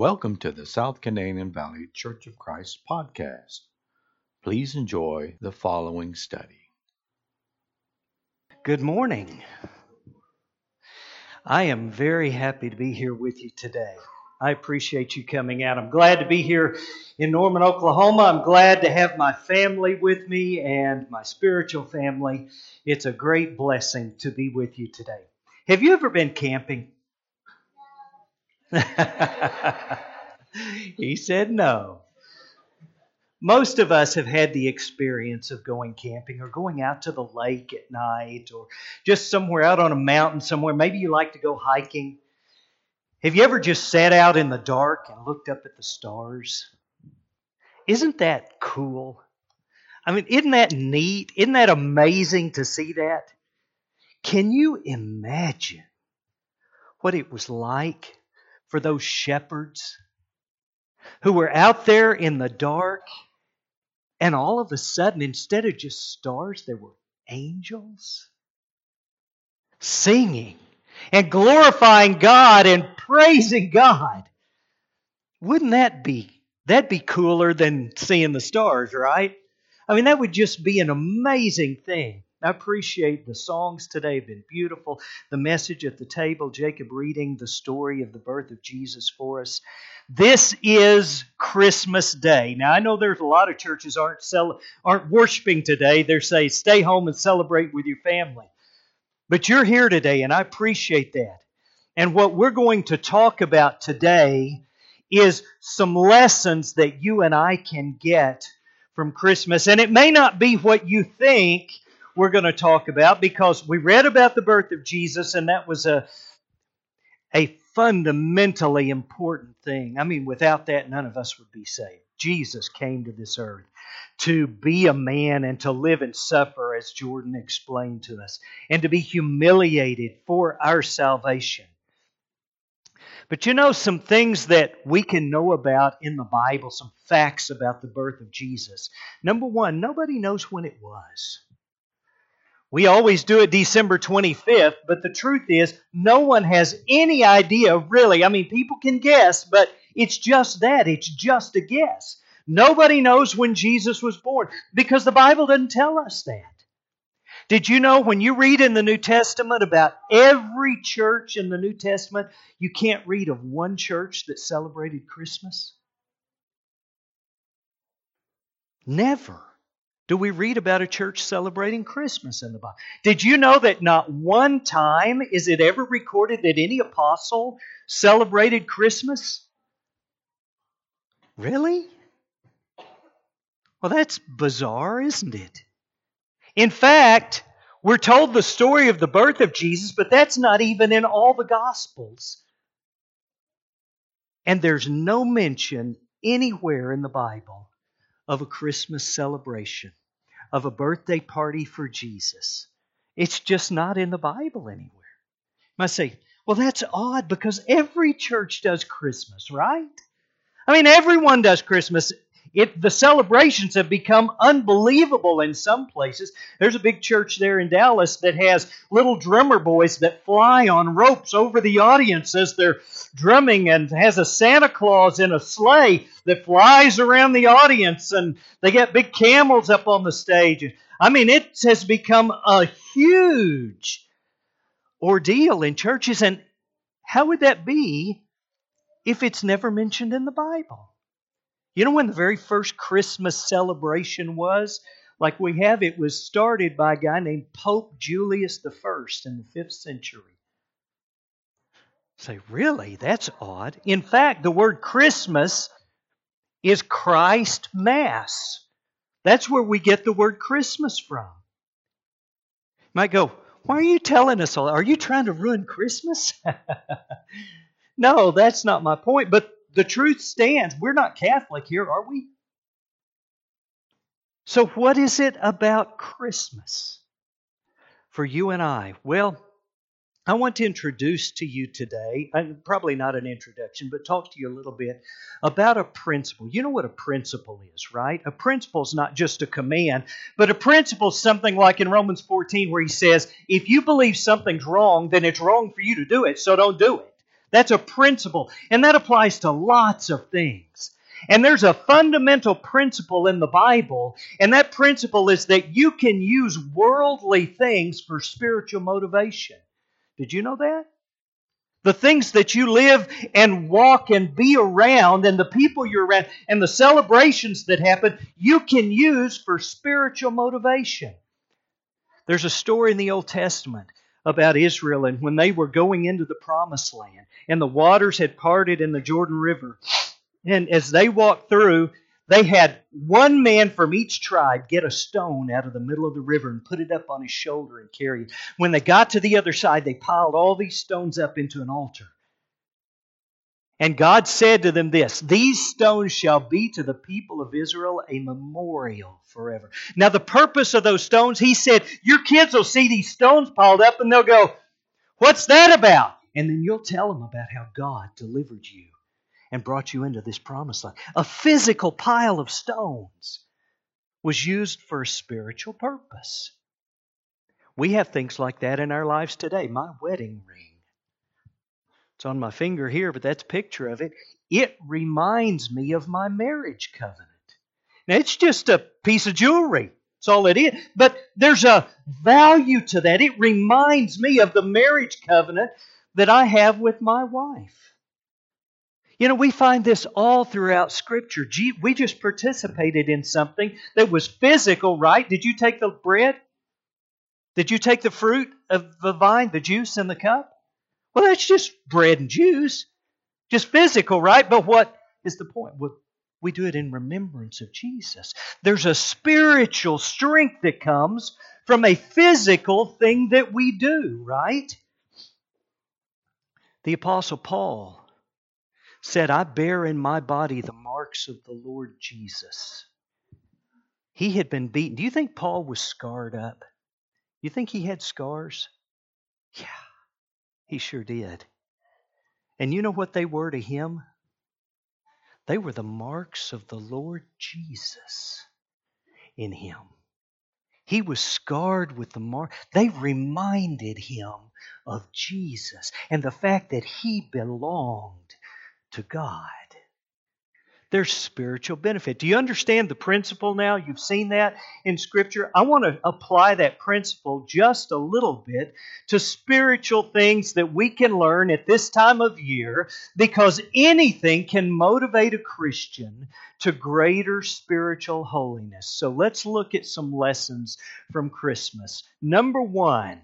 Welcome to the South Canadian Valley Church of Christ podcast. Please enjoy the following study. Good morning. I am very happy to be here with you today. I appreciate you coming out. I'm glad to be here in Norman, Oklahoma. I'm glad to have my family with me and my spiritual family. It's a great blessing to be with you today. Have you ever been camping? he said no. Most of us have had the experience of going camping or going out to the lake at night or just somewhere out on a mountain somewhere. Maybe you like to go hiking. Have you ever just sat out in the dark and looked up at the stars? Isn't that cool? I mean, isn't that neat? Isn't that amazing to see that? Can you imagine what it was like for those shepherds who were out there in the dark, and all of a sudden, instead of just stars, there were angels singing and glorifying God and praising God. Wouldn't that be that'd be cooler than seeing the stars, right? I mean, that would just be an amazing thing. I appreciate the songs today have been beautiful. The message at the table, Jacob reading the story of the birth of Jesus for us. This is Christmas Day. Now I know there's a lot of churches aren't cel- aren't worshiping today. They're saying stay home and celebrate with your family. But you're here today and I appreciate that. And what we're going to talk about today is some lessons that you and I can get from Christmas. And it may not be what you think we're going to talk about because we read about the birth of Jesus and that was a a fundamentally important thing. I mean, without that, none of us would be saved. Jesus came to this earth to be a man and to live and suffer, as Jordan explained to us, and to be humiliated for our salvation. But you know, some things that we can know about in the Bible, some facts about the birth of Jesus. Number one, nobody knows when it was. We always do it December 25th, but the truth is, no one has any idea, really. I mean, people can guess, but it's just that. It's just a guess. Nobody knows when Jesus was born because the Bible doesn't tell us that. Did you know when you read in the New Testament about every church in the New Testament, you can't read of one church that celebrated Christmas? Never do we read about a church celebrating Christmas in the Bible. Did you know that not one time is it ever recorded that any apostle celebrated Christmas? Really? Well, that's bizarre, isn't it? In fact, we're told the story of the birth of Jesus, but that's not even in all the Gospels. And there's no mention anywhere in the Bible of a Christmas celebration of a birthday party for Jesus. It's just not in the Bible anywhere. You might say, well, that's odd because every church does Christmas, right? I mean, everyone does Christmas. It, the celebrations have become unbelievable in some places. There's a big church there in Dallas that has little drummer boys that fly on ropes over the audience as they're drumming and has a Santa Claus in a sleigh that flies around the audience and they get big camels up on the stage. I mean, it has become a huge ordeal in churches. And how would that be if it's never mentioned in the Bible? You know when the very first Christmas celebration was? Like we have, it was started by a guy named Pope Julius I in the 5th century. Say, really? That's odd. In fact, the word Christmas is Christ Mass. That's where we get the word Christmas from. You might go, why are you telling us all? Are you trying to ruin Christmas? no, that's not my point. But the truth stands. We're not Catholic here, are we? So, what is it about Christmas for you and I? Well, I want to introduce to you today, probably not an introduction, but talk to you a little bit about a principle. You know what a principle is, right? A principle is not just a command, but a principle is something like in Romans 14 where he says, if you believe something's wrong, then it's wrong for you to do it, so don't do it. That's a principle, and that applies to lots of things. And there's a fundamental principle in the Bible, and that principle is that you can use worldly things for spiritual motivation. Did you know that? The things that you live and walk and be around, and the people you're around, and the celebrations that happen, you can use for spiritual motivation. There's a story in the Old Testament about Israel and when they were going into the promised land, and the waters had parted in the Jordan River. And as they walked through, they had one man from each tribe get a stone out of the middle of the river and put it up on his shoulder and carry it. When they got to the other side, they piled all these stones up into an altar. And God said to them this These stones shall be to the people of Israel a memorial forever. Now, the purpose of those stones, he said, Your kids will see these stones piled up and they'll go, What's that about? And then you'll tell them about how God delivered you and brought you into this promised land. A physical pile of stones was used for a spiritual purpose. We have things like that in our lives today. My wedding ring. It's on my finger here, but that's a picture of it. It reminds me of my marriage covenant. Now, it's just a piece of jewelry. That's all it is. But there's a value to that. It reminds me of the marriage covenant that I have with my wife. You know, we find this all throughout Scripture. We just participated in something that was physical, right? Did you take the bread? Did you take the fruit of the vine, the juice in the cup? Well, that's just bread and juice. Just physical, right? But what is the point? we do it in remembrance of Jesus. There's a spiritual strength that comes from a physical thing that we do, right? The Apostle Paul said, I bear in my body the marks of the Lord Jesus. He had been beaten. Do you think Paul was scarred up? You think he had scars? Yeah, he sure did. And you know what they were to him? They were the marks of the Lord Jesus in him. He was scarred with the mark. They reminded him of Jesus and the fact that he belonged to God. There's spiritual benefit. Do you understand the principle now? You've seen that in Scripture. I want to apply that principle just a little bit to spiritual things that we can learn at this time of year because anything can motivate a Christian to greater spiritual holiness. So let's look at some lessons from Christmas. Number one,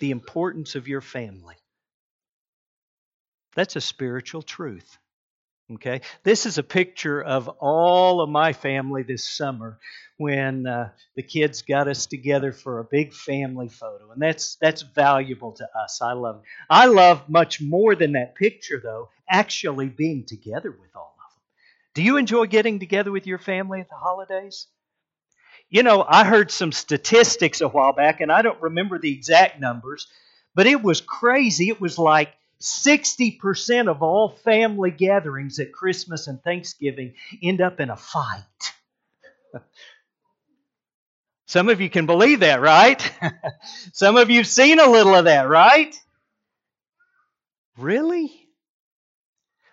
the importance of your family. That's a spiritual truth. Okay? This is a picture of all of my family this summer when uh, the kids got us together for a big family photo. And that's that's valuable to us. I love it. I love much more than that picture though, actually being together with all of them. Do you enjoy getting together with your family at the holidays? You know, I heard some statistics a while back and I don't remember the exact numbers, but it was crazy. It was like 60% of all family gatherings at Christmas and Thanksgiving end up in a fight. Some of you can believe that, right? Some of you have seen a little of that, right? Really?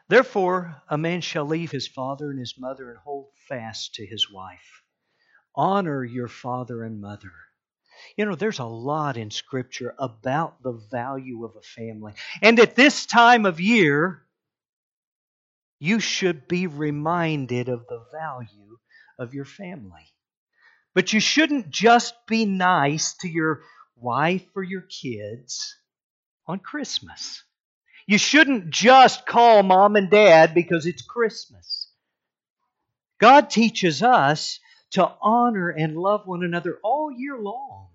Therefore, a man shall leave his father and his mother and hold fast to his wife. Honor your father and mother you know, there's a lot in Scripture about the value of a family. And at this time of year, you should be reminded of the value of your family. But you shouldn't just be nice to your wife or your kids on Christmas. You shouldn't just call mom and dad because it's Christmas. God teaches us to honor and love one another all year long.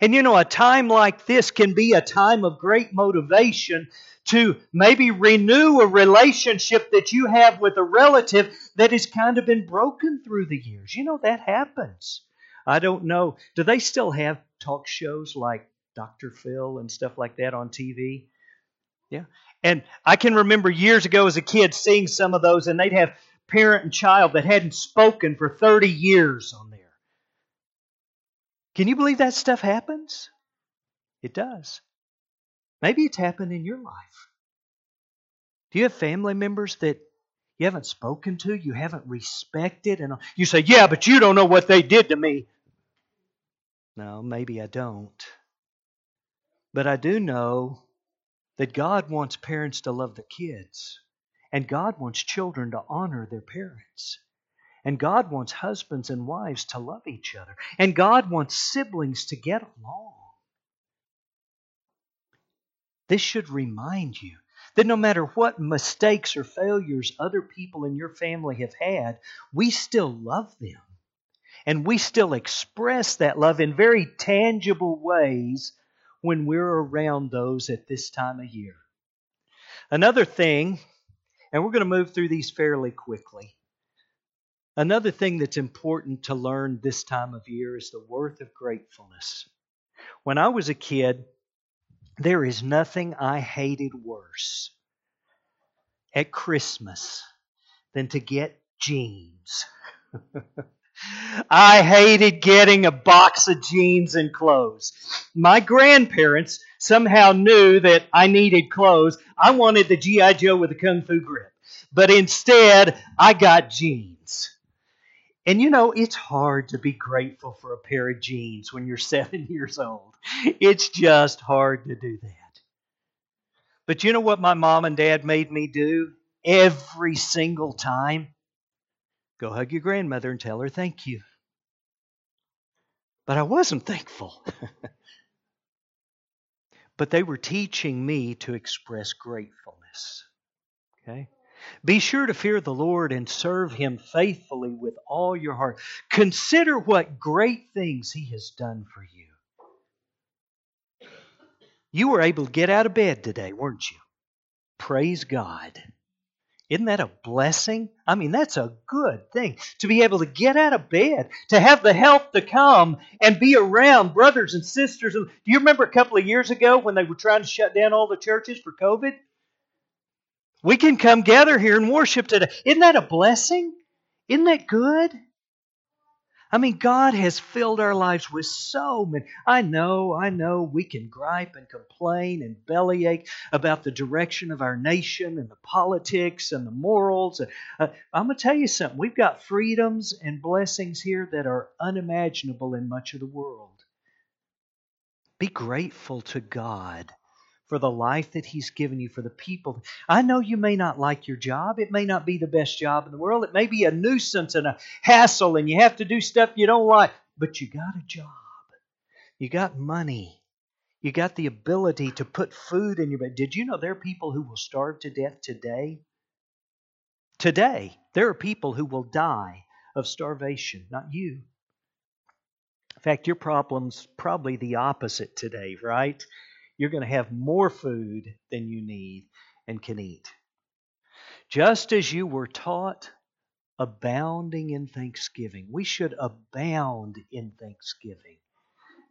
And you know, a time like this can be a time of great motivation to maybe renew a relationship that you have with a relative that has kind of been broken through the years. You know, that happens. I don't know. Do they still have talk shows like Dr. Phil and stuff like that on TV? Yeah. And I can remember years ago as a kid seeing some of those, and they'd have parent and child that hadn't spoken for 30 years on. Can you believe that stuff happens? It does. Maybe it's happened in your life. Do you have family members that you haven't spoken to, you haven't respected, and you say, Yeah, but you don't know what they did to me? No, maybe I don't. But I do know that God wants parents to love the kids, and God wants children to honor their parents. And God wants husbands and wives to love each other. And God wants siblings to get along. This should remind you that no matter what mistakes or failures other people in your family have had, we still love them. And we still express that love in very tangible ways when we're around those at this time of year. Another thing, and we're going to move through these fairly quickly. Another thing that's important to learn this time of year is the worth of gratefulness. When I was a kid, there is nothing I hated worse at Christmas than to get jeans. I hated getting a box of jeans and clothes. My grandparents somehow knew that I needed clothes. I wanted the G.I. Joe with the Kung Fu grip. But instead, I got jeans. And you know, it's hard to be grateful for a pair of jeans when you're seven years old. It's just hard to do that. But you know what my mom and dad made me do every single time? Go hug your grandmother and tell her thank you. But I wasn't thankful. but they were teaching me to express gratefulness. Okay? Be sure to fear the Lord and serve Him faithfully with all your heart. Consider what great things He has done for you. You were able to get out of bed today, weren't you? Praise God. Isn't that a blessing? I mean, that's a good thing to be able to get out of bed, to have the health to come and be around brothers and sisters. Do you remember a couple of years ago when they were trying to shut down all the churches for COVID? We can come gather here and worship today. Isn't that a blessing? Isn't that good? I mean, God has filled our lives with so many. I know, I know we can gripe and complain and bellyache about the direction of our nation and the politics and the morals. Uh, I'm going to tell you something. We've got freedoms and blessings here that are unimaginable in much of the world. Be grateful to God for the life that He's given you, for the people. I know you may not like your job. It may not be the best job in the world. It may be a nuisance and a hassle, and you have to do stuff you don't like, but you got a job. You got money. You got the ability to put food in your bed. Did you know there are people who will starve to death today? Today, there are people who will die of starvation, not you. In fact, your problem's probably the opposite today, right? You're going to have more food than you need and can eat. Just as you were taught, abounding in thanksgiving. We should abound in thanksgiving.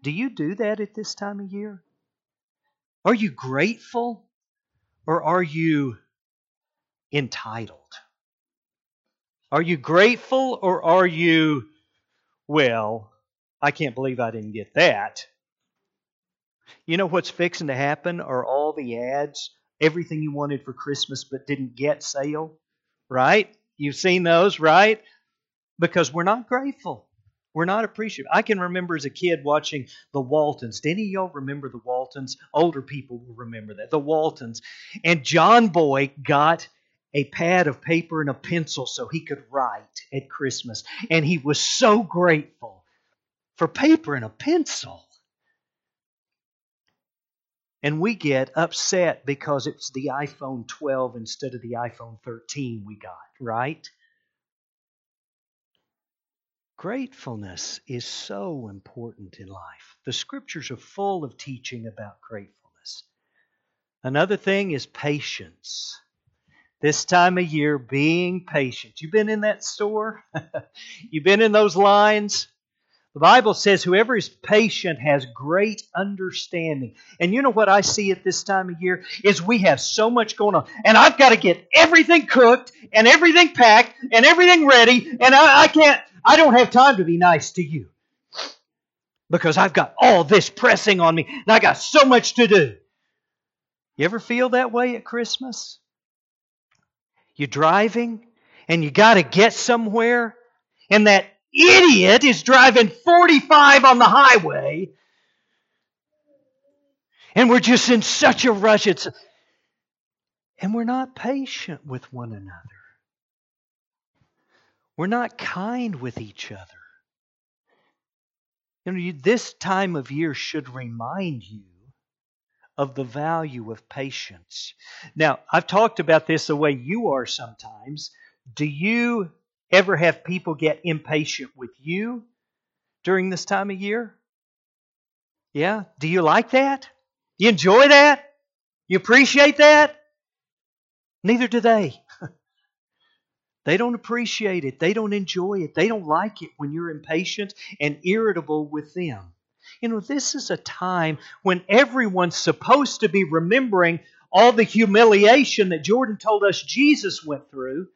Do you do that at this time of year? Are you grateful or are you entitled? Are you grateful or are you, well, I can't believe I didn't get that. You know what's fixing to happen are all the ads, everything you wanted for Christmas but didn't get sale, right? You've seen those, right? Because we're not grateful. We're not appreciative. I can remember as a kid watching the Waltons. Did any of y'all remember the Waltons? Older people will remember that. The Waltons. And John Boy got a pad of paper and a pencil so he could write at Christmas. And he was so grateful for paper and a pencil. And we get upset because it's the iPhone 12 instead of the iPhone 13 we got, right? Gratefulness is so important in life. The scriptures are full of teaching about gratefulness. Another thing is patience. This time of year, being patient. You've been in that store? You've been in those lines? The Bible says, whoever is patient has great understanding. And you know what I see at this time of year? Is we have so much going on. And I've got to get everything cooked and everything packed and everything ready. And I, I can't, I don't have time to be nice to you. Because I've got all this pressing on me and I got so much to do. You ever feel that way at Christmas? You're driving and you got to get somewhere, and that idiot is driving 45 on the highway, and we're just in such a rush. It's, and we're not patient with one another. We're not kind with each other. You know, this time of year should remind you of the value of patience. Now, I've talked about this the way you are sometimes. Do you ever have people get impatient with you during this time of year? Yeah? Do you like that? You enjoy that? You appreciate that? Neither do they. they don't appreciate it. They don't enjoy it. They don't like it when you're impatient and irritable with them. You know, this is a time when everyone's supposed to be remembering all the humiliation that Jordan told us Jesus went through.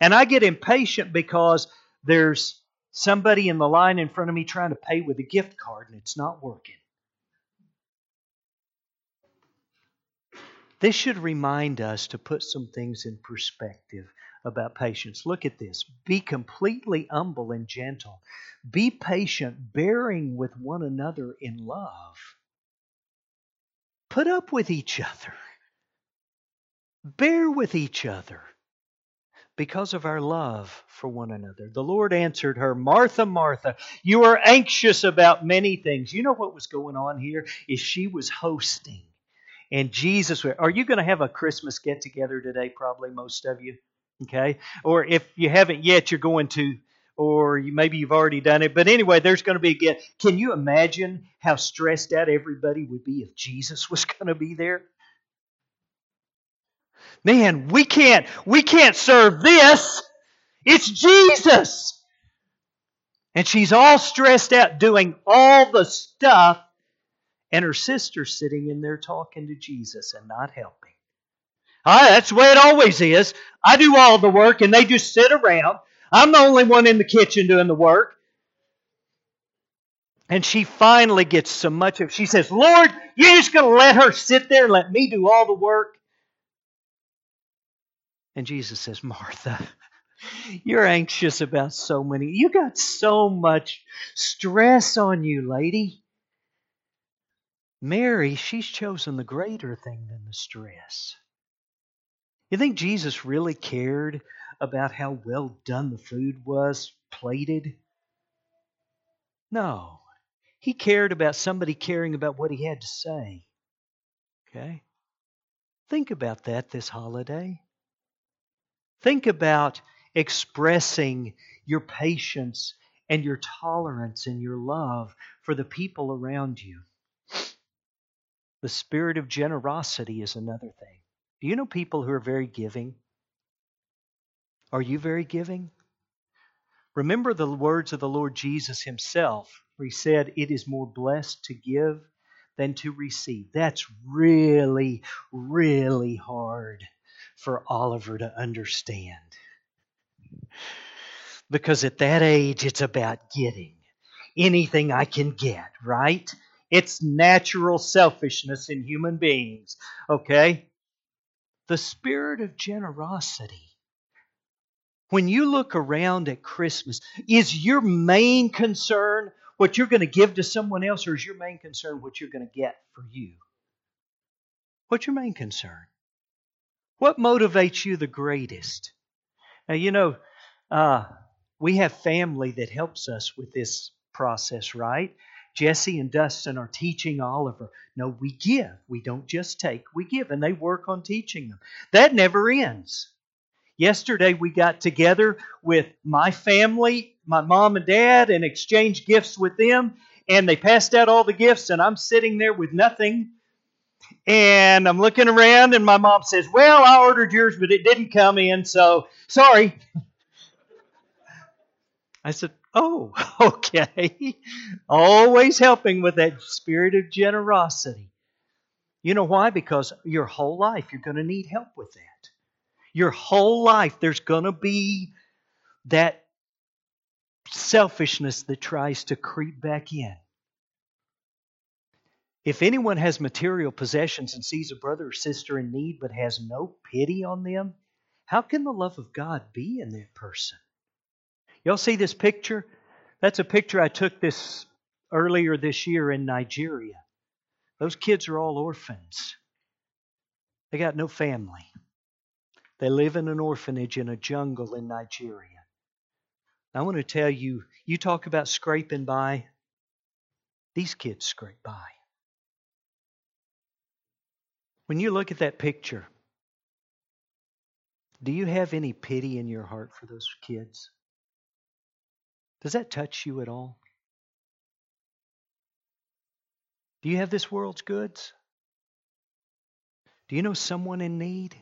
And I get impatient because there's somebody in the line in front of me trying to pay with a gift card and it's not working. This should remind us to put some things in perspective about patience. Look at this. Be completely humble and gentle. Be patient, bearing with one another in love. Put up with each other. Bear with each other because of our love for one another. The Lord answered her, Martha, Martha, you are anxious about many things. You know what was going on here? Is she was hosting. And Jesus, are you going to have a Christmas get together today? Probably most of you. Okay. Or if you haven't yet, you're going to, or maybe you've already done it. But anyway, there's going to be a get. Can you imagine how stressed out everybody would be if Jesus was going to be there? Man, we can't, we can't serve this. It's Jesus. And she's all stressed out doing all the stuff and her sister sitting in there talking to Jesus and not helping. Ah, that's the way it always is. I do all the work and they just sit around. I'm the only one in the kitchen doing the work. And she finally gets so much of she says, Lord, you're just going to let her sit there and let me do all the work? And Jesus says, Martha, you're anxious about so many. You got so much stress on you, lady. Mary, she's chosen the greater thing than the stress. You think Jesus really cared about how well done the food was plated? No. He cared about somebody caring about what he had to say. Okay? Think about that this holiday. Think about expressing your patience and your tolerance and your love for the people around you. The spirit of generosity is another thing. Do you know people who are very giving? Are you very giving? Remember the words of the Lord Jesus himself, where he said, It is more blessed to give than to receive. That's really, really hard for Oliver to understand. Because at that age, it's about getting anything I can get, right? It's natural selfishness in human beings, okay? The spirit of generosity. When you look around at Christmas, is your main concern what you're going to give to someone else, or is your main concern what you're going to get for you? What's your main concern? What motivates you the greatest? Now, you know, uh, we have family that helps us with this process, right? Jesse and Dustin are teaching Oliver. No, we give. We don't just take, we give. And they work on teaching them. That never ends. Yesterday, we got together with my family, my mom and dad, and exchanged gifts with them. And they passed out all the gifts, and I'm sitting there with nothing. And I'm looking around, and my mom says, Well, I ordered yours, but it didn't come in, so sorry. I said, Oh, okay. Always helping with that spirit of generosity. You know why? Because your whole life you're going to need help with that. Your whole life there's going to be that selfishness that tries to creep back in. If anyone has material mm-hmm. possessions and sees a brother or sister in need but has no pity on them, How can the love of God be in that person? Y'all see this picture? That's a picture I took this earlier this year in Nigeria. Those kids are all orphans. They got no family. They live in an orphanage in a jungle in Nigeria. I want to tell you, you talk about scraping by. These kids scrape by. When you look at that picture, do you have any pity in your heart for those kids? Does that touch you at all? Do you have this world's goods? Do you know someone in need?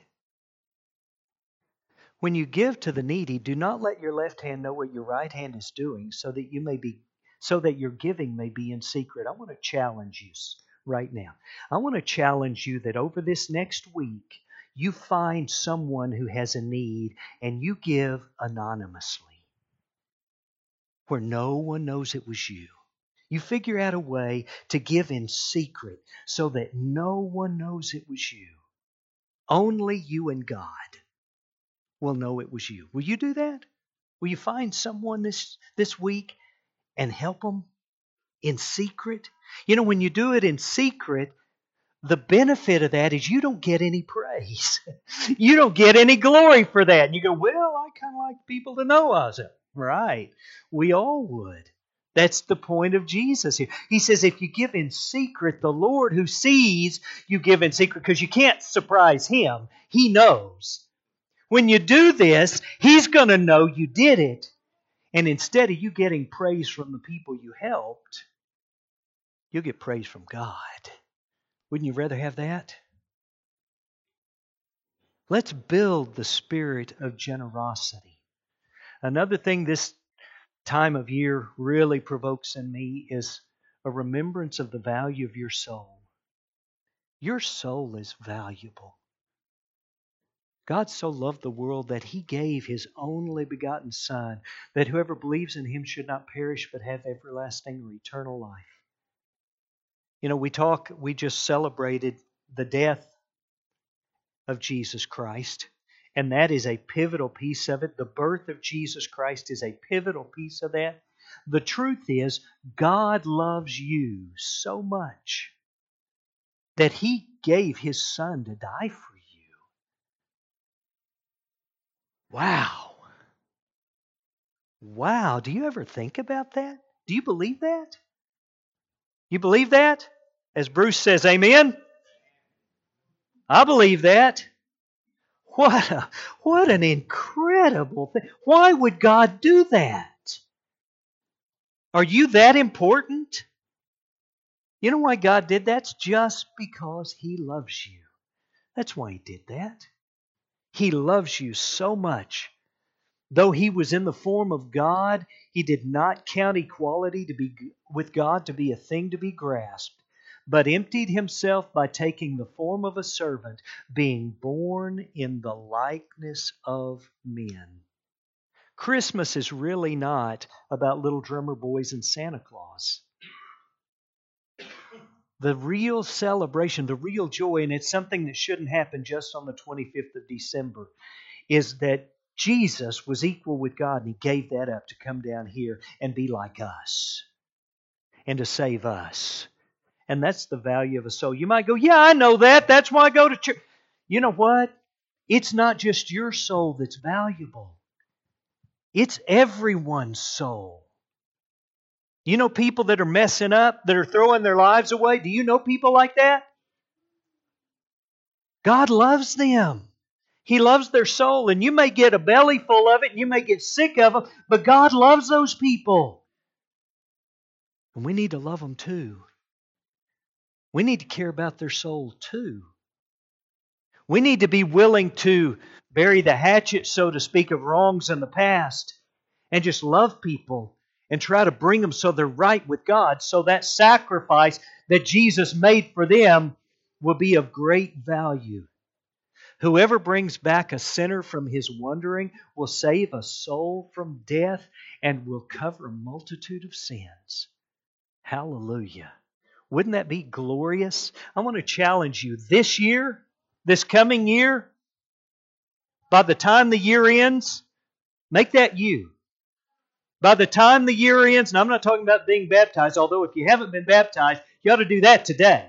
When you give to the needy, do not let your left hand know what your right hand is doing, so that you may be so that your giving may be in secret. I want to challenge you right now. I want to challenge you that over this next week, you find someone who has a need and you give anonymously where no one knows it was you. You figure out a way to give in secret so that no one knows it was you. Only you and God will know it was you. Will you do that? Will you find someone this, this week and help them in secret? You know, when you do it in secret, the benefit of that is you don't get any praise. you don't get any glory for that. And you go, well, I kind of like people to know us. Right. We all would. That's the point of Jesus here. He says, if you give in secret, the Lord who sees you give in secret because you can't surprise Him. He knows. When you do this, He's going to know you did it. And instead of you getting praise from the people you helped, you'll get praise from God. Wouldn't you rather have that? Let's build the spirit of generosity. Another thing this time of year really provokes in me is a remembrance of the value of your soul. Your soul is valuable. God so loved the world that he gave his only begotten Son, that whoever believes in him should not perish but have everlasting or eternal life. You know, we talk, we just celebrated the death of Jesus Christ, and that is a pivotal piece of it. The birth of Jesus Christ is a pivotal piece of that. The truth is, God loves you so much that he gave his son to die for you. Wow. Wow. Do you ever think about that? Do you believe that? You believe that? As Bruce says, Amen? I believe that. What, a, what an incredible thing. Why would God do that? Are you that important? You know why God did that? It's just because He loves you. That's why He did that. He loves you so much. Though he was in the form of God, he did not count equality to be with God to be a thing to be grasped, but emptied himself by taking the form of a servant, being born in the likeness of men. Christmas is really not about little drummer boys and Santa Claus the real celebration, the real joy, and it's something that shouldn't happen just on the 25th of December, is that Jesus was equal with God and he gave that up to come down here and be like us and to save us. And that's the value of a soul. You might go, Yeah, I know that. That's why I go to church. You know what? It's not just your soul that's valuable, it's everyone's soul. You know people that are messing up, that are throwing their lives away? Do you know people like that? God loves them. He loves their soul, and you may get a belly full of it, and you may get sick of them, but God loves those people. And we need to love them too. We need to care about their soul too. We need to be willing to bury the hatchet, so to speak, of wrongs in the past and just love people and try to bring them so they're right with God, so that sacrifice that Jesus made for them will be of great value. Whoever brings back a sinner from his wandering will save a soul from death and will cover a multitude of sins. Hallelujah. Wouldn't that be glorious? I want to challenge you this year, this coming year, By the time the year ends, make that you. By the time the year ends, and I'm not talking about being baptized, although if you haven't been baptized, you ought to do that today.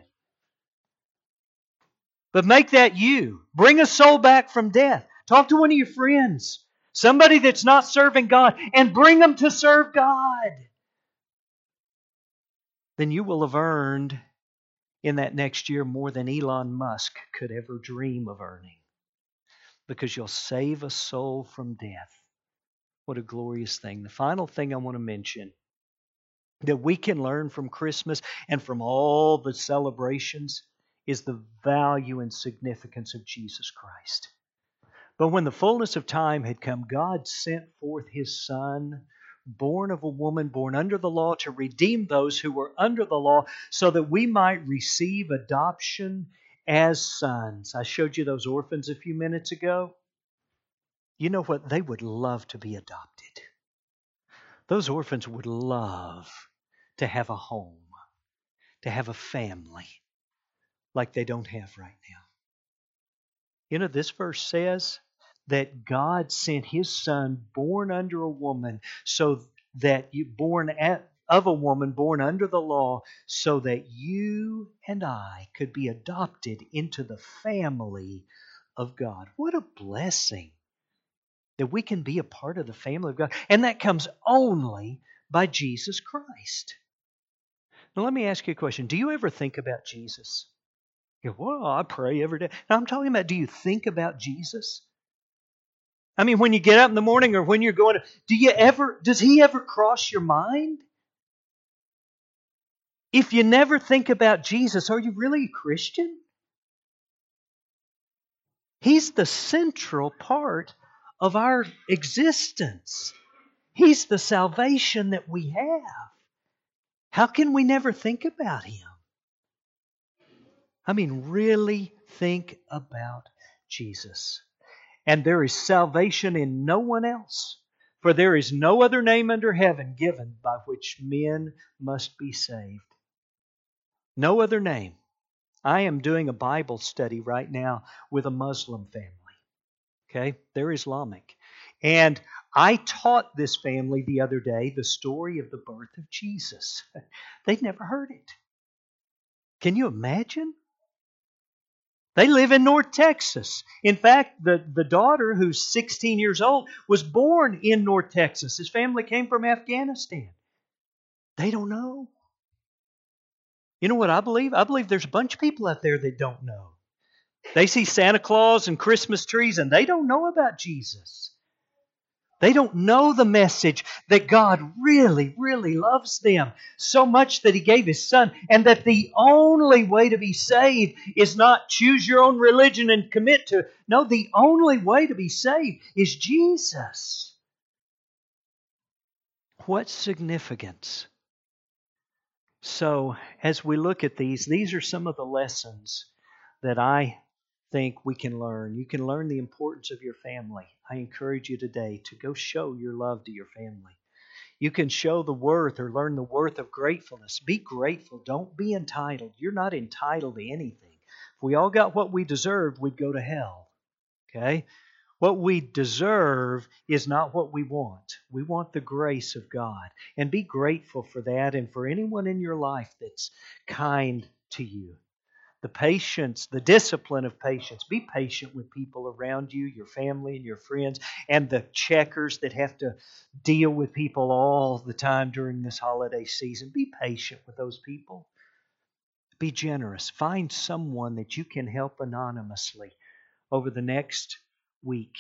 But make that you. Bring a soul back from death. Talk to one of your friends, somebody that's not serving God, and bring them to serve God. Then you will have earned in that next year more than Elon Musk could ever dream of earning because you'll save a soul from death. What a glorious thing. The final thing I want to mention that we can learn from Christmas and from all the celebrations is the value and significance of Jesus Christ. But when the fullness of time had come, God sent forth his Son, born of a woman, born under the law, to redeem those who were under the law, so that we might receive adoption as sons. I showed you those orphans a few minutes ago. You know what? They would love to be adopted. Those orphans would love to have a home, to have a family like they don't have right now. You know, this verse says that God sent his son born under a woman so that you born at, of a woman born under the law so that you and I could be adopted into the family of God. What a blessing that we can be a part of the family of God. And that comes only by Jesus Christ. Now, let me ask you a question. Do you ever think about Jesus? You go, well, I pray every day. Now, I'm talking about do you think about Jesus? I mean, when you get up in the morning or when you're going do you ever, does he ever cross your mind? If you never think about Jesus, are you really a Christian? He's the central part of our existence. He's the salvation that we have. How can we never think about Him? I mean, really think about Jesus. And there is salvation in no one else, for there is no other name under heaven given by which men must be saved. No other name. I am doing a Bible study right now with a Muslim family. Okay? They're Islamic. And I taught this family the other day the story of the birth of Jesus. They'd never heard it. Can you imagine? They live in North Texas. In fact, the, the daughter, who's 16 years old, was born in North Texas. His family came from Afghanistan. They don't know. You know what I believe? I believe there's a bunch of people out there that don't know. They see Santa Claus and Christmas trees and they don't know about Jesus. They don't know the message that God really, really loves them so much that He gave His Son, and that the only way to be saved is not choose your own religion and commit to. No, the only way to be saved is Jesus. What significance? So, as we look at these, these are some of the lessons that I think we can learn. You can learn the importance of your family. I encourage you today to go show your love to your family. You can show the worth or learn the worth of gratefulness. Be grateful. Don't be entitled. You're not entitled to anything. If we all got what we deserved, we'd go to hell. Okay? What we deserve is not what we want. We want the grace of God. And be grateful for that and for anyone in your life that's kind to you the patience, the discipline of patience. Be patient with people around you, your family and your friends, and the checkers that have to deal with people all the time during this holiday season. Be patient with those people. Be generous. Find someone that you can help anonymously over the next week.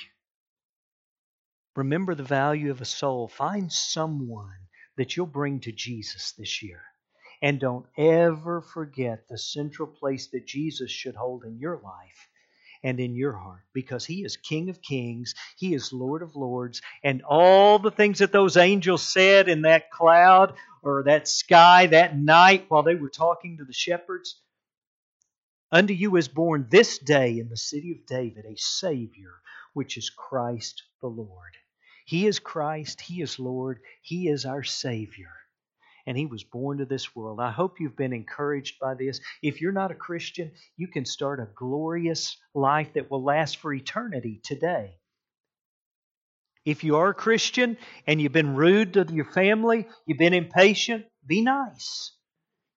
Remember the value of a soul. Find someone that you'll bring to Jesus this year. And don't ever forget the central place that Jesus should hold in your life and in your heart because He is King of Kings, He is Lord of Lords, and all the things that those angels said in that cloud or that sky that night while they were talking to the shepherds. Unto you is born this day in the city of David a Savior, which is Christ the Lord. He is Christ, He is Lord, He is our Savior and he was born to this world. I hope you've been encouraged by this. If you're not a Christian, you can start a glorious life that will last for eternity today. If you are a Christian and you've been rude to your family, you've been impatient, be nice.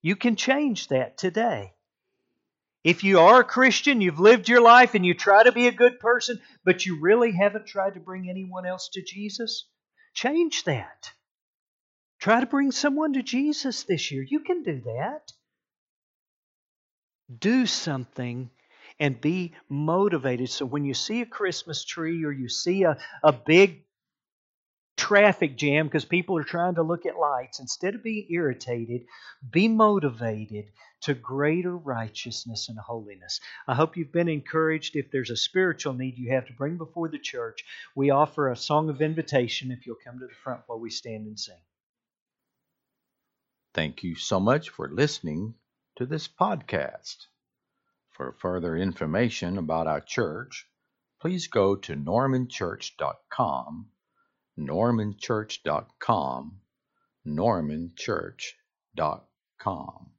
You can change that today. If you are a Christian, you've lived your life and you try to be a good person, but you really haven't tried to bring anyone else to Jesus, change that. Try to bring someone to Jesus this year. You can do that. Do something and be motivated. So when you see a Christmas tree or you see a, a big traffic jam because people are trying to look at lights, instead of being irritated, be motivated to greater righteousness and holiness. I hope you've been encouraged. If there's a spiritual need you have to bring before the church, we offer a song of invitation if you'll come to the front while we stand and sing. Thank you so much for listening to this podcast. For further information about our church, please go to normanchurch.com, normanchurch.com, normanchurch.com.